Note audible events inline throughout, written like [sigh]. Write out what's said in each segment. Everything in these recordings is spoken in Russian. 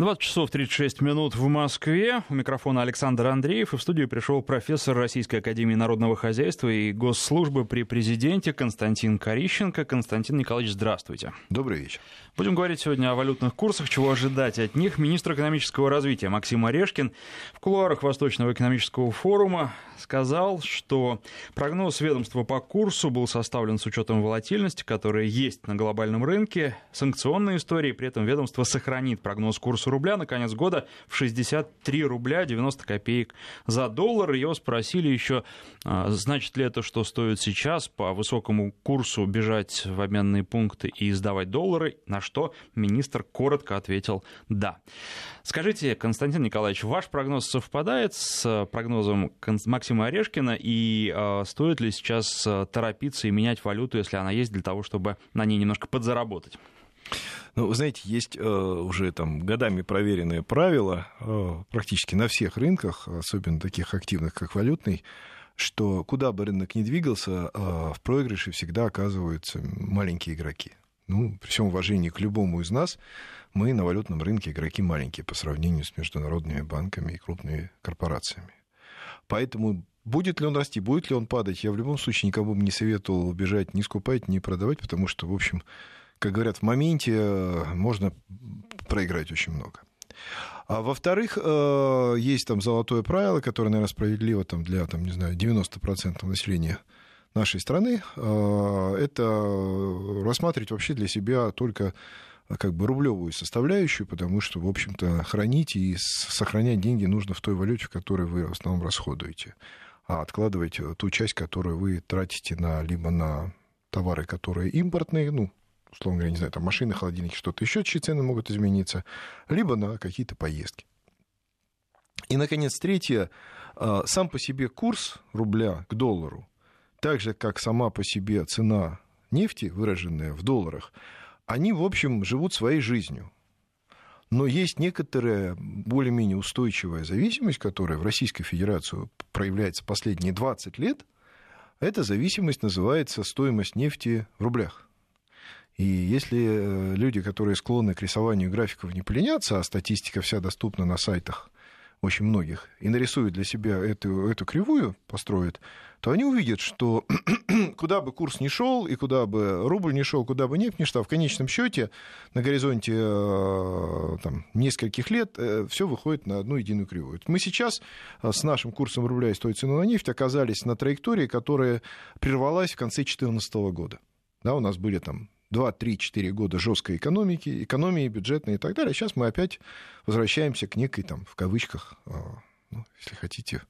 20 часов 36 минут в Москве. У микрофона Александр Андреев. И в студию пришел профессор Российской Академии Народного Хозяйства и Госслужбы при президенте Константин Корищенко. Константин Николаевич, здравствуйте. Добрый вечер. Будем говорить сегодня о валютных курсах, чего ожидать от них. Министр экономического развития Максим Орешкин в кулуарах Восточного экономического форума сказал, что прогноз ведомства по курсу был составлен с учетом волатильности, которая есть на глобальном рынке, санкционной истории, при этом ведомство сохранит прогноз курса рубля на конец года в 63 рубля 90 копеек за доллар. Его спросили еще, а, значит ли это, что стоит сейчас по высокому курсу бежать в обменные пункты и сдавать доллары, на что министр коротко ответил «да». Скажите, Константин Николаевич, ваш прогноз совпадает с прогнозом Максима Орешкина, и э, стоит ли сейчас а, торопиться и менять валюту, если она есть, для того, чтобы на ней немножко подзаработать? Ну, знаете, есть э, уже там годами проверенные правила э, практически на всех рынках, особенно таких активных, как валютный, что куда бы рынок ни двигался, э, в проигрыше всегда оказываются маленькие игроки. Ну, при всем уважении к любому из нас, мы на валютном рынке игроки маленькие по сравнению с международными банками и крупными корпорациями. Поэтому будет ли он расти, будет ли он падать, я в любом случае никому бы не советовал бежать, ни скупать, ни продавать, потому что, в общем, как говорят, в моменте э, можно проиграть очень много. А во-вторых, э, есть там золотое правило, которое, наверное, справедливо там, для, там, не знаю, 90% населения нашей страны. Э, это рассматривать вообще для себя только как бы рублевую составляющую, потому что, в общем-то, хранить и сохранять деньги нужно в той валюте, в которой вы в основном расходуете. А откладывать ту часть, которую вы тратите на, либо на товары, которые импортные, ну, условно говоря, не знаю, там машины, холодильники, что-то еще, чьи цены могут измениться, либо на какие-то поездки. И, наконец, третье, а, сам по себе курс рубля к доллару, так же, как сама по себе цена нефти, выраженная в долларах, они, в общем, живут своей жизнью. Но есть некоторая более-менее устойчивая зависимость, которая в Российской Федерации проявляется последние 20 лет. Эта зависимость называется стоимость нефти в рублях. И если э, люди, которые склонны к рисованию графиков, не поленятся, а статистика вся доступна на сайтах очень многих, и нарисуют для себя эту, эту кривую, построят, то они увидят, что [clears throat] куда бы курс ни шел, и куда бы рубль ни шел, куда бы нефть ни шла, в конечном счете на горизонте э, там, нескольких лет э, все выходит на одну единую кривую. Мы сейчас с нашим курсом рубля и с той на нефть оказались на траектории, которая прервалась в конце 2014 года. Да, у нас были там 2-3-4 года жесткой экономики, экономии бюджетной и так далее. Сейчас мы опять возвращаемся к некой, там, в кавычках, а, ну, если хотите,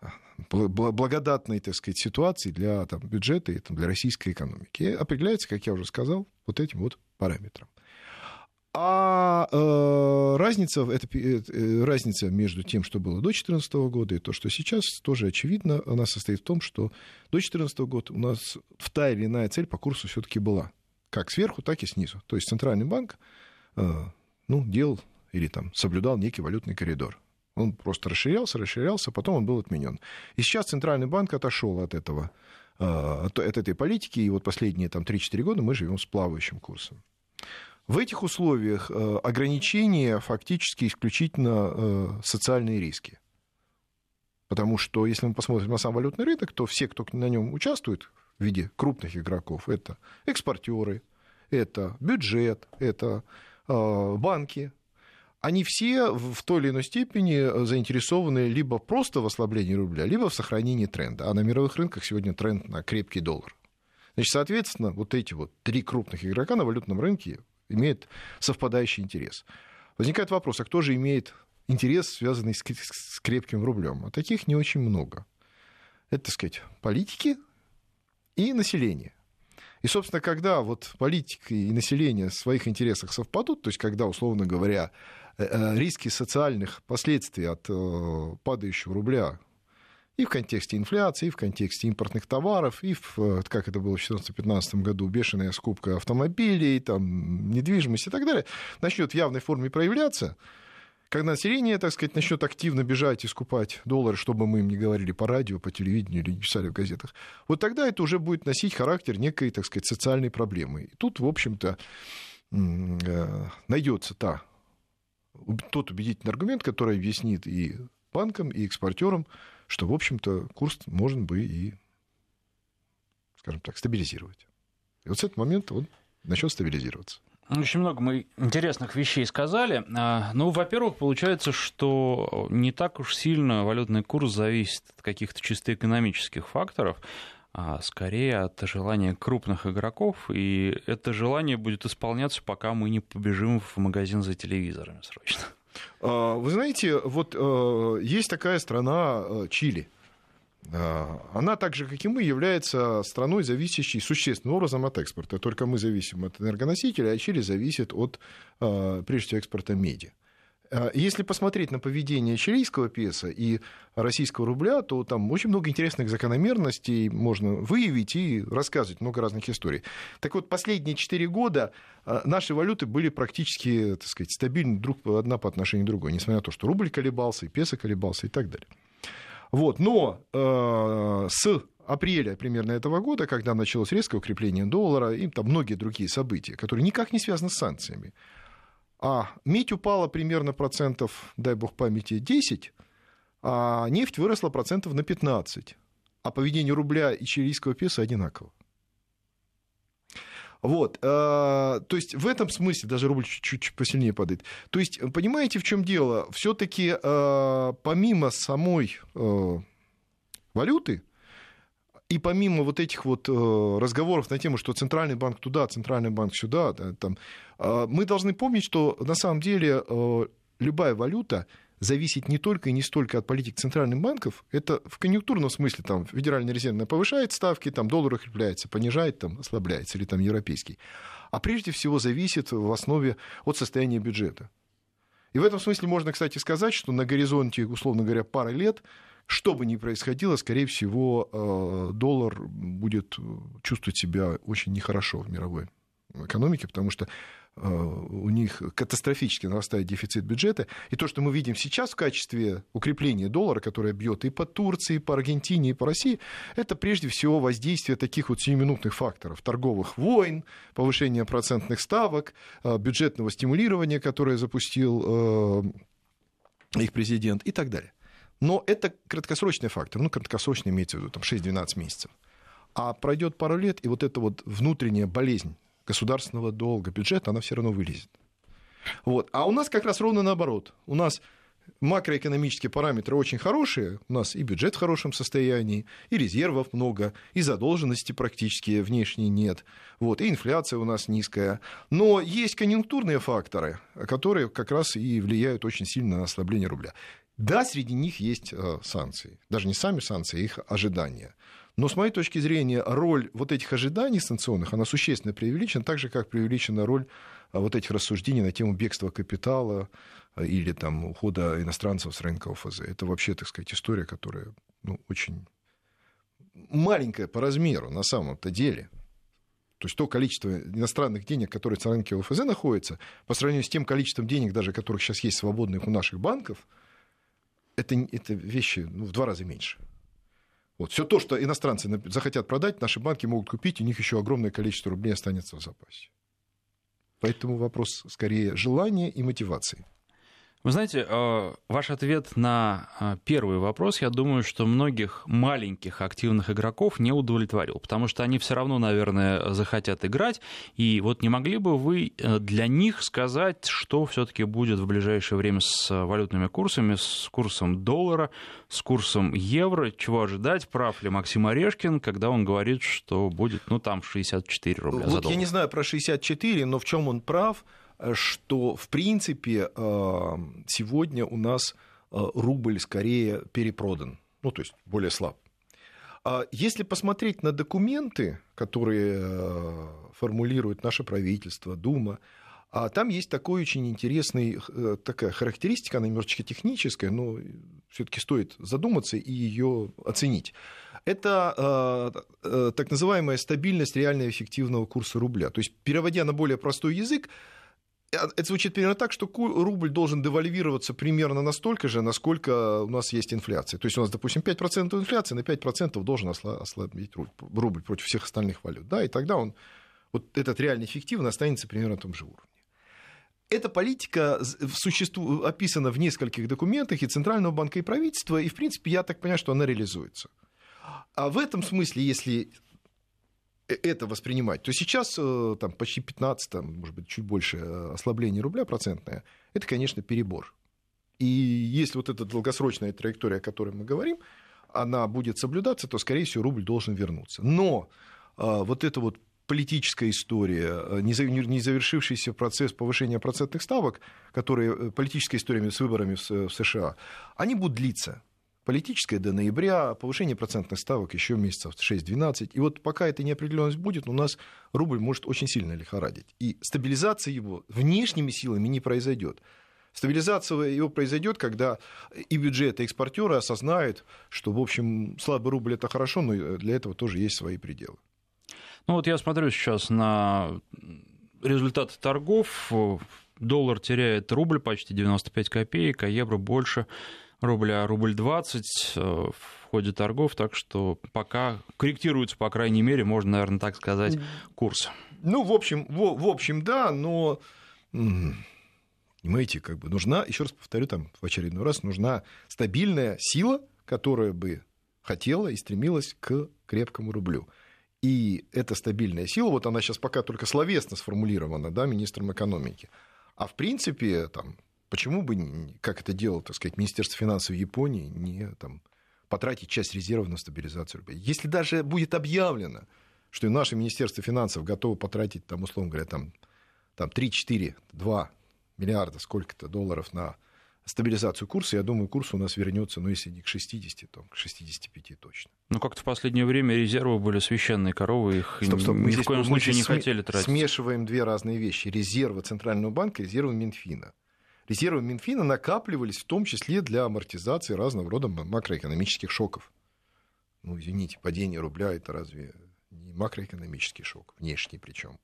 а, благодатной, так сказать, ситуации для там, бюджета и там, для российской экономики. И определяется, как я уже сказал, вот этим вот параметром. А э, разница, это, э, разница между тем, что было до 2014 года, и то, что сейчас, тоже очевидно, она состоит в том, что до 2014 года у нас та или иная цель по курсу все-таки была как сверху, так и снизу. То есть центральный банк э, ну, делал или там соблюдал некий валютный коридор. Он просто расширялся, расширялся, потом он был отменен. И сейчас центральный банк отошел от этого, э, от, этой политики, и вот последние там 3-4 года мы живем с плавающим курсом. В этих условиях э, ограничения фактически исключительно социальные риски. Потому что если мы посмотрим на сам валютный рынок, то все, кто на нем участвует, в виде крупных игроков. Это экспортеры, это бюджет, это э, банки. Они все в той или иной степени заинтересованы либо просто в ослаблении рубля, либо в сохранении тренда. А на мировых рынках сегодня тренд на крепкий доллар. Значит, соответственно, вот эти вот три крупных игрока на валютном рынке имеют совпадающий интерес. Возникает вопрос, а кто же имеет интерес, связанный с крепким рублем? А таких не очень много. Это, так сказать, политики, и население. И, собственно, когда вот политика и население в своих интересах совпадут, то есть когда, условно говоря, э, э, риски социальных последствий от э, падающего рубля и в контексте инфляции, и в контексте импортных товаров, и, в, как это было в 2014-2015 году, бешеная скупка автомобилей, там, недвижимости и так далее, начнет в явной форме проявляться, когда население, так сказать, начнет активно бежать и скупать доллары, чтобы мы им не говорили по радио, по телевидению или не писали в газетах, вот тогда это уже будет носить характер некой, так сказать, социальной проблемы. И тут, в общем-то, э, найдется та тот убедительный аргумент, который объяснит и банкам, и экспортерам, что, в общем-то, курс можно бы и, скажем так, стабилизировать. И вот с этого момента он начнет стабилизироваться. Очень много мы интересных вещей сказали. А, ну, во-первых, получается, что не так уж сильно валютный курс зависит от каких-то чисто экономических факторов, а скорее от желания крупных игроков, и это желание будет исполняться, пока мы не побежим в магазин за телевизорами срочно. А, вы знаете, вот э, есть такая страна э, Чили – она так же, как и мы, является страной, зависящей существенным образом от экспорта. Только мы зависим от энергоносителя, а Чили зависит от, а, прежде всего, экспорта меди. А, если посмотреть на поведение чилийского песа и российского рубля, то там очень много интересных закономерностей можно выявить и рассказывать много разных историй. Так вот, последние четыре года а, наши валюты были практически так сказать, стабильны друг одна по отношению к другой, несмотря на то, что рубль колебался, и песо колебался и так далее. Вот, но э, с апреля примерно этого года, когда началось резкое укрепление доллара и там многие другие события, которые никак не связаны с санкциями, а медь упала примерно процентов, дай бог памяти, 10, а нефть выросла процентов на 15, а поведение рубля и чилийского песа одинаково. Вот, э, то есть в этом смысле даже рубль чуть-чуть посильнее падает. То есть понимаете, в чем дело? Все-таки э, помимо самой э, валюты и помимо вот этих вот разговоров на тему, что центральный банк туда, центральный банк сюда, да, там, мы должны помнить, что на самом деле любая валюта зависеть не только и не столько от политики центральных банков, это в конъюнктурном смысле, там, Федеральная резервная повышает ставки, там, доллар укрепляется, понижает, там, ослабляется, или там европейский, а прежде всего зависит в основе от состояния бюджета. И в этом смысле можно, кстати, сказать, что на горизонте, условно говоря, пары лет, что бы ни происходило, скорее всего, э, доллар будет чувствовать себя очень нехорошо в мировой экономике, потому что у них катастрофически нарастает дефицит бюджета. И то, что мы видим сейчас в качестве укрепления доллара, которое бьет и по Турции, и по Аргентине, и по России, это прежде всего воздействие таких вот сиюминутных факторов. Торговых войн, повышение процентных ставок, э, бюджетного стимулирования, которое запустил э, их президент и так далее. Но это краткосрочный фактор. Ну, краткосрочный имеется в виду там, 6-12 месяцев. А пройдет пару лет, и вот эта вот внутренняя болезнь государственного долга, бюджета, она все равно вылезет. Вот. А у нас как раз ровно наоборот. У нас макроэкономические параметры очень хорошие, у нас и бюджет в хорошем состоянии, и резервов много, и задолженности практически внешней нет, вот, и инфляция у нас низкая. Но есть конъюнктурные факторы, которые как раз и влияют очень сильно на ослабление рубля. Да, среди них есть э, санкции, даже не сами санкции, а их ожидания. Но с моей точки зрения, роль вот этих ожиданий санкционных, она существенно преувеличена, так же, как преувеличена роль а, вот этих рассуждений на тему бегства капитала а, или там, ухода иностранцев с рынка ОФЗ. Это вообще, так сказать, история, которая ну, очень маленькая по размеру на самом-то деле. То есть то количество иностранных денег, которые на рынке ОФЗ находятся, по сравнению с тем количеством денег, даже которых сейчас есть свободных у наших банков, это, это вещи ну, в два раза меньше. Вот. Все то, что иностранцы захотят продать, наши банки могут купить, у них еще огромное количество рублей останется в запасе. Поэтому вопрос скорее желания и мотивации. Вы знаете, э, ваш ответ на э, первый вопрос, я думаю, что многих маленьких активных игроков не удовлетворил, потому что они все равно, наверное, захотят играть. И вот не могли бы вы э, для них сказать, что все-таки будет в ближайшее время с валютными курсами, с курсом доллара, с курсом евро, чего ожидать, прав ли Максим Орешкин, когда он говорит, что будет, ну, там 64 рубля вот за доллар? Я не знаю про 64, но в чем он прав – что, в принципе, э, сегодня у нас э, рубль скорее перепродан, ну, то есть более слаб. А если посмотреть на документы, которые э, формулирует наше правительство, Дума, а там есть такой очень интересный, такая характеристика, она немножечко техническая, но все-таки стоит задуматься и ее оценить. Это э, так называемая стабильность реально эффективного курса рубля. То есть, переводя на более простой язык, это звучит примерно так, что рубль должен девальвироваться примерно настолько же, насколько у нас есть инфляция. То есть у нас, допустим, 5% инфляции, на 5% должен ослабить рубль против всех остальных валют. Да, и тогда он, вот этот реально эффективно останется примерно на том же уровне. эта политика существу... описана в нескольких документах и Центрального банка, и правительства, и, в принципе, я так понимаю, что она реализуется. А в этом смысле, если это воспринимать, то сейчас э, там, почти 15, там, может быть, чуть больше э, ослабление рубля процентное, это, конечно, перебор. И если вот эта долгосрочная траектория, о которой мы говорим, она будет соблюдаться, то, скорее всего, рубль должен вернуться. Но вот это вот политическая история, э, не завершившийся процесс повышения процентных ставок, которые э, политическая история с выборами в США, они будут длиться. Политическая до ноября, повышение процентных ставок еще месяцев 6-12. И вот пока эта неопределенность будет, у нас рубль может очень сильно лихорадить. И стабилизация его внешними силами не произойдет. Стабилизация его произойдет, когда и бюджет, и экспортеры осознают, что, в общем, слабый рубль это хорошо, но для этого тоже есть свои пределы. Ну вот я смотрю сейчас на результаты торгов. Доллар теряет рубль почти 95 копеек, а евро больше рубля, рубль 20 э, в ходе торгов, так что пока корректируется, по крайней мере, можно, наверное, так сказать, курс. Ну, в общем, в, в общем, да, но понимаете, как бы нужна, еще раз повторю, там в очередной раз, нужна стабильная сила, которая бы хотела и стремилась к крепкому рублю. И эта стабильная сила, вот она сейчас пока только словесно сформулирована, да, министром экономики. А в принципе, там, почему бы, как это делало, так сказать, Министерство финансов Японии, не там, потратить часть резервов на стабилизацию рубля? Если даже будет объявлено, что и наше Министерство финансов готово потратить, там, условно говоря, там, там 3, 4, 2 миллиарда, сколько-то долларов на стабилизацию курса, я думаю, курс у нас вернется, ну, если не к 60, то к 65 точно. Ну, как-то в последнее время резервы были священные коровы, их стоп, стоп, ни в коем случае не хотели тратить. Смешиваем две разные вещи. Резервы Центрального банка, резервы Минфина. Резервы Минфина накапливались в том числе для амортизации разного рода макроэкономических шоков. Ну, извините, падение рубля – это разве не макроэкономический шок, внешний причем?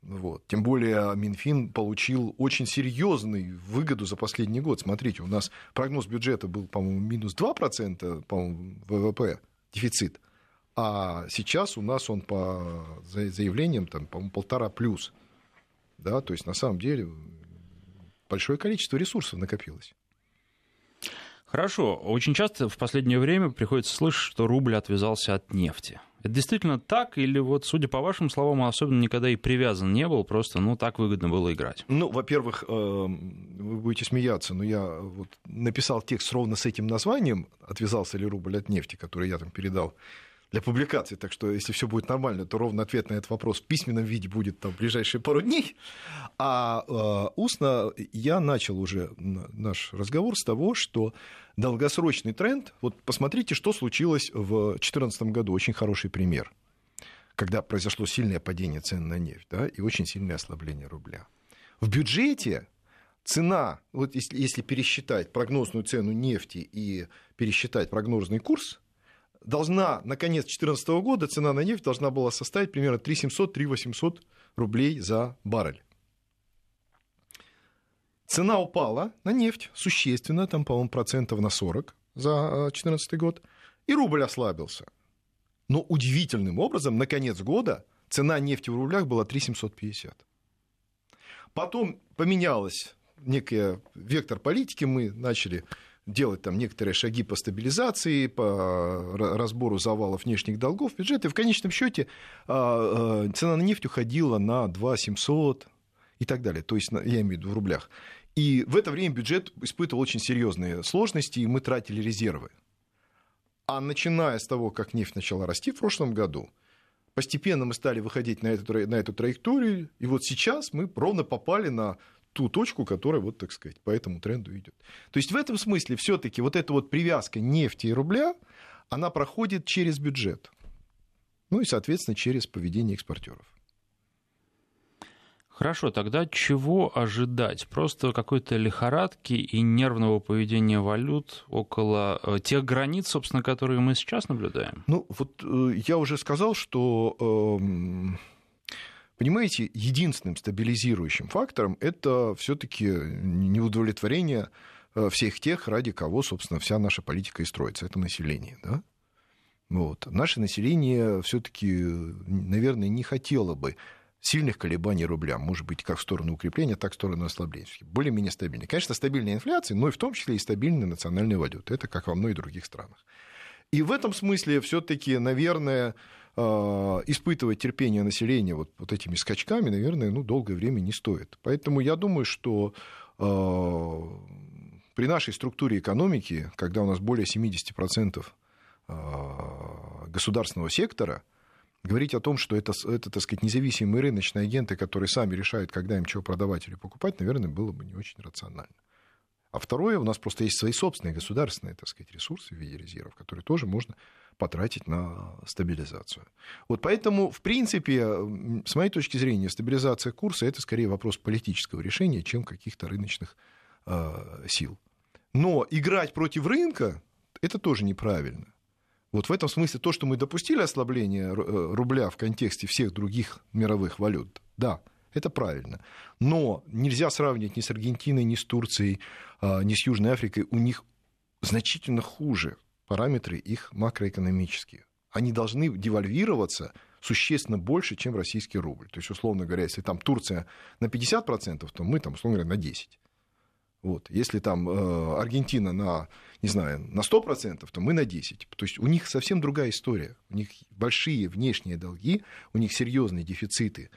Вот. Тем более Минфин получил очень серьезную выгоду за последний год. Смотрите, у нас прогноз бюджета был, по-моему, минус 2% по ВВП, дефицит. А сейчас у нас он по заявлениям, там, по-моему, полтора плюс. Да, то есть, на самом деле, большое количество ресурсов накопилось. Хорошо. Очень часто в последнее время приходится слышать, что рубль отвязался от нефти. Это действительно так, или вот, судя по вашим словам, он особенно никогда и привязан не был, просто, ну, так выгодно было играть? Ну, во-первых, эм, вы будете смеяться, но я вот написал текст ровно с этим названием «Отвязался ли рубль от нефти», который я там передал для публикации, так что если все будет нормально, то ровно ответ на этот вопрос в письменном виде будет там в ближайшие пару дней. А э, устно я начал уже наш разговор с того, что долгосрочный тренд, вот посмотрите, что случилось в 2014 году, очень хороший пример, когда произошло сильное падение цен на нефть да, и очень сильное ослабление рубля. В бюджете цена, вот если, если пересчитать прогнозную цену нефти и пересчитать прогнозный курс, должна, на конец 2014 года цена на нефть должна была составить примерно 3700-3800 рублей за баррель. Цена упала на нефть существенно, там, по-моему, процентов на 40 за 2014 год, и рубль ослабился. Но удивительным образом, на конец года цена нефти в рублях была 3750. Потом поменялась некий вектор политики, мы начали делать там некоторые шаги по стабилизации, по разбору завалов внешних долгов бюджета. И в конечном счете а, а, цена на нефть уходила на 2 700 и так далее. То есть, я имею в виду в рублях. И в это время бюджет испытывал очень серьезные сложности, и мы тратили резервы. А начиная с того, как нефть начала расти в прошлом году, постепенно мы стали выходить на эту, на эту траекторию, и вот сейчас мы ровно попали на ту точку, которая, вот, так сказать, по этому тренду идет. То есть в этом смысле все-таки вот эта вот привязка нефти и рубля, она проходит через бюджет. Ну и, соответственно, через поведение экспортеров. Хорошо, тогда чего ожидать? Просто какой-то лихорадки и нервного поведения валют около э, тех границ, собственно, которые мы сейчас наблюдаем? Ну, вот э, я уже сказал, что э, Понимаете, единственным стабилизирующим фактором это все-таки неудовлетворение э, всех тех, ради кого, собственно, вся наша политика и строится. Это население. Да? Вот. Наше население все-таки, наверное, не хотело бы сильных колебаний рубля, может быть, как в сторону укрепления, так в сторону ослабления. Более-менее стабильный. Конечно, стабильная инфляция, но и в том числе и стабильная национальная валюта. Это как во многих других странах. И в этом смысле все-таки, наверное, испытывать терпение населения вот, вот этими скачками, наверное, ну, долгое время не стоит. Поэтому я думаю, что э, при нашей структуре экономики, когда у нас более 70% э, государственного сектора, говорить о том, что это, это, так сказать, независимые рыночные агенты, которые сами решают, когда им чего продавать или покупать, наверное, было бы не очень рационально. А второе, у нас просто есть свои собственные государственные, так сказать, ресурсы в виде резервов, которые тоже можно потратить на стабилизацию. Вот поэтому, в принципе, с моей точки зрения, стабилизация курса – это скорее вопрос политического решения, чем каких-то рыночных э, сил. Но играть против рынка – это тоже неправильно. Вот в этом смысле то, что мы допустили ослабление э, рубля в контексте всех других мировых валют, да, это правильно. Но нельзя сравнивать ни с Аргентиной, ни с Турцией, а, ни с Южной Африкой. У них значительно хуже параметры их макроэкономические. Они должны девальвироваться существенно больше, чем российский рубль. То есть, условно говоря, если там Турция на 50%, то мы там, условно говоря, на 10%. Вот. Если там э, Аргентина на, не знаю, на 100%, то мы на 10%. То есть у них совсем другая история. У них большие внешние долги, у них серьезные дефициты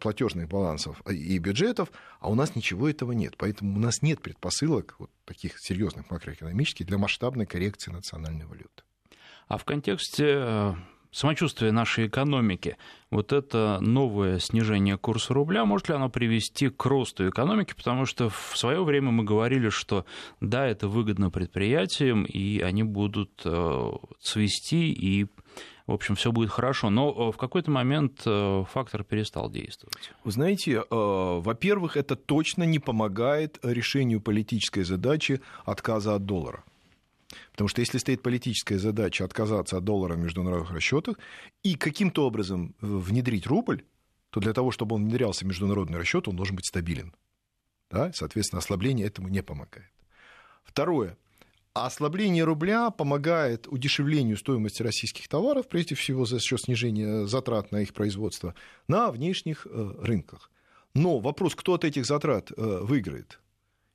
платежных балансов и бюджетов, а у нас ничего этого нет. Поэтому у нас нет предпосылок вот, таких серьезных макроэкономических для масштабной коррекции национальной валюты. А в контексте э, самочувствия нашей экономики, вот это новое снижение курса рубля, может ли оно привести к росту экономики? Потому что в свое время мы говорили, что да, это выгодно предприятиям, и они будут э, цвести и в общем, все будет хорошо. Но э, в какой-то момент э, фактор перестал действовать. Вы знаете, э, во-первых, это точно не помогает решению политической задачи отказа от доллара. Потому что если стоит политическая задача отказаться от доллара в международных расчетах и каким-то образом внедрить рубль, то для того, чтобы он внедрялся в международный расчет, он должен быть стабилен. Да? Соответственно, ослабление этому не помогает. Второе. А ослабление рубля помогает удешевлению стоимости российских товаров, прежде всего за счет снижения затрат на их производство, на внешних э, рынках. Но вопрос, кто от этих затрат э, выиграет?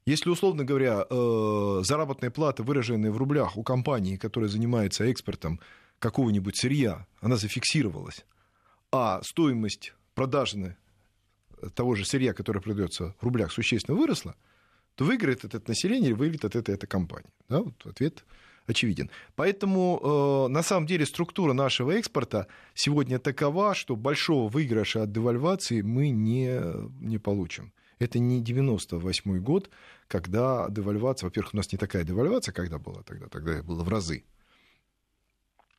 Если, условно говоря, э, заработная плата, выраженная в рублях у компании, которая занимается экспортом какого-нибудь сырья, она зафиксировалась, а стоимость продажи того же сырья, которое продается в рублях, существенно выросла – выиграет это население или выиграет от этого эта компания. Да, вот ответ очевиден. Поэтому э, на самом деле структура нашего экспорта сегодня такова, что большого выигрыша от девальвации мы не, не получим. Это не 98 год, когда девальвация, во-первых, у нас не такая девальвация, когда была тогда, тогда было в разы.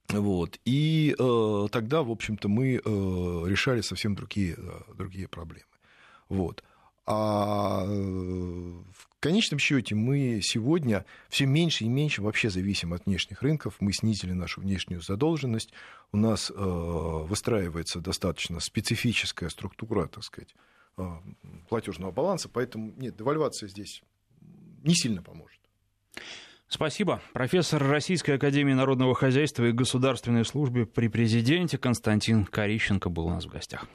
Вот. И э, тогда, в общем-то, мы э, решали совсем другие, э, другие проблемы. Вот. А э, в конечном счете мы сегодня все меньше и меньше вообще зависим от внешних рынков. Мы снизили нашу внешнюю задолженность. У нас э, выстраивается достаточно специфическая структура, так сказать, э, платежного баланса. Поэтому нет, девальвация здесь не сильно поможет. Спасибо. Профессор Российской Академии Народного Хозяйства и Государственной Службы при Президенте Константин Корищенко был у нас в гостях.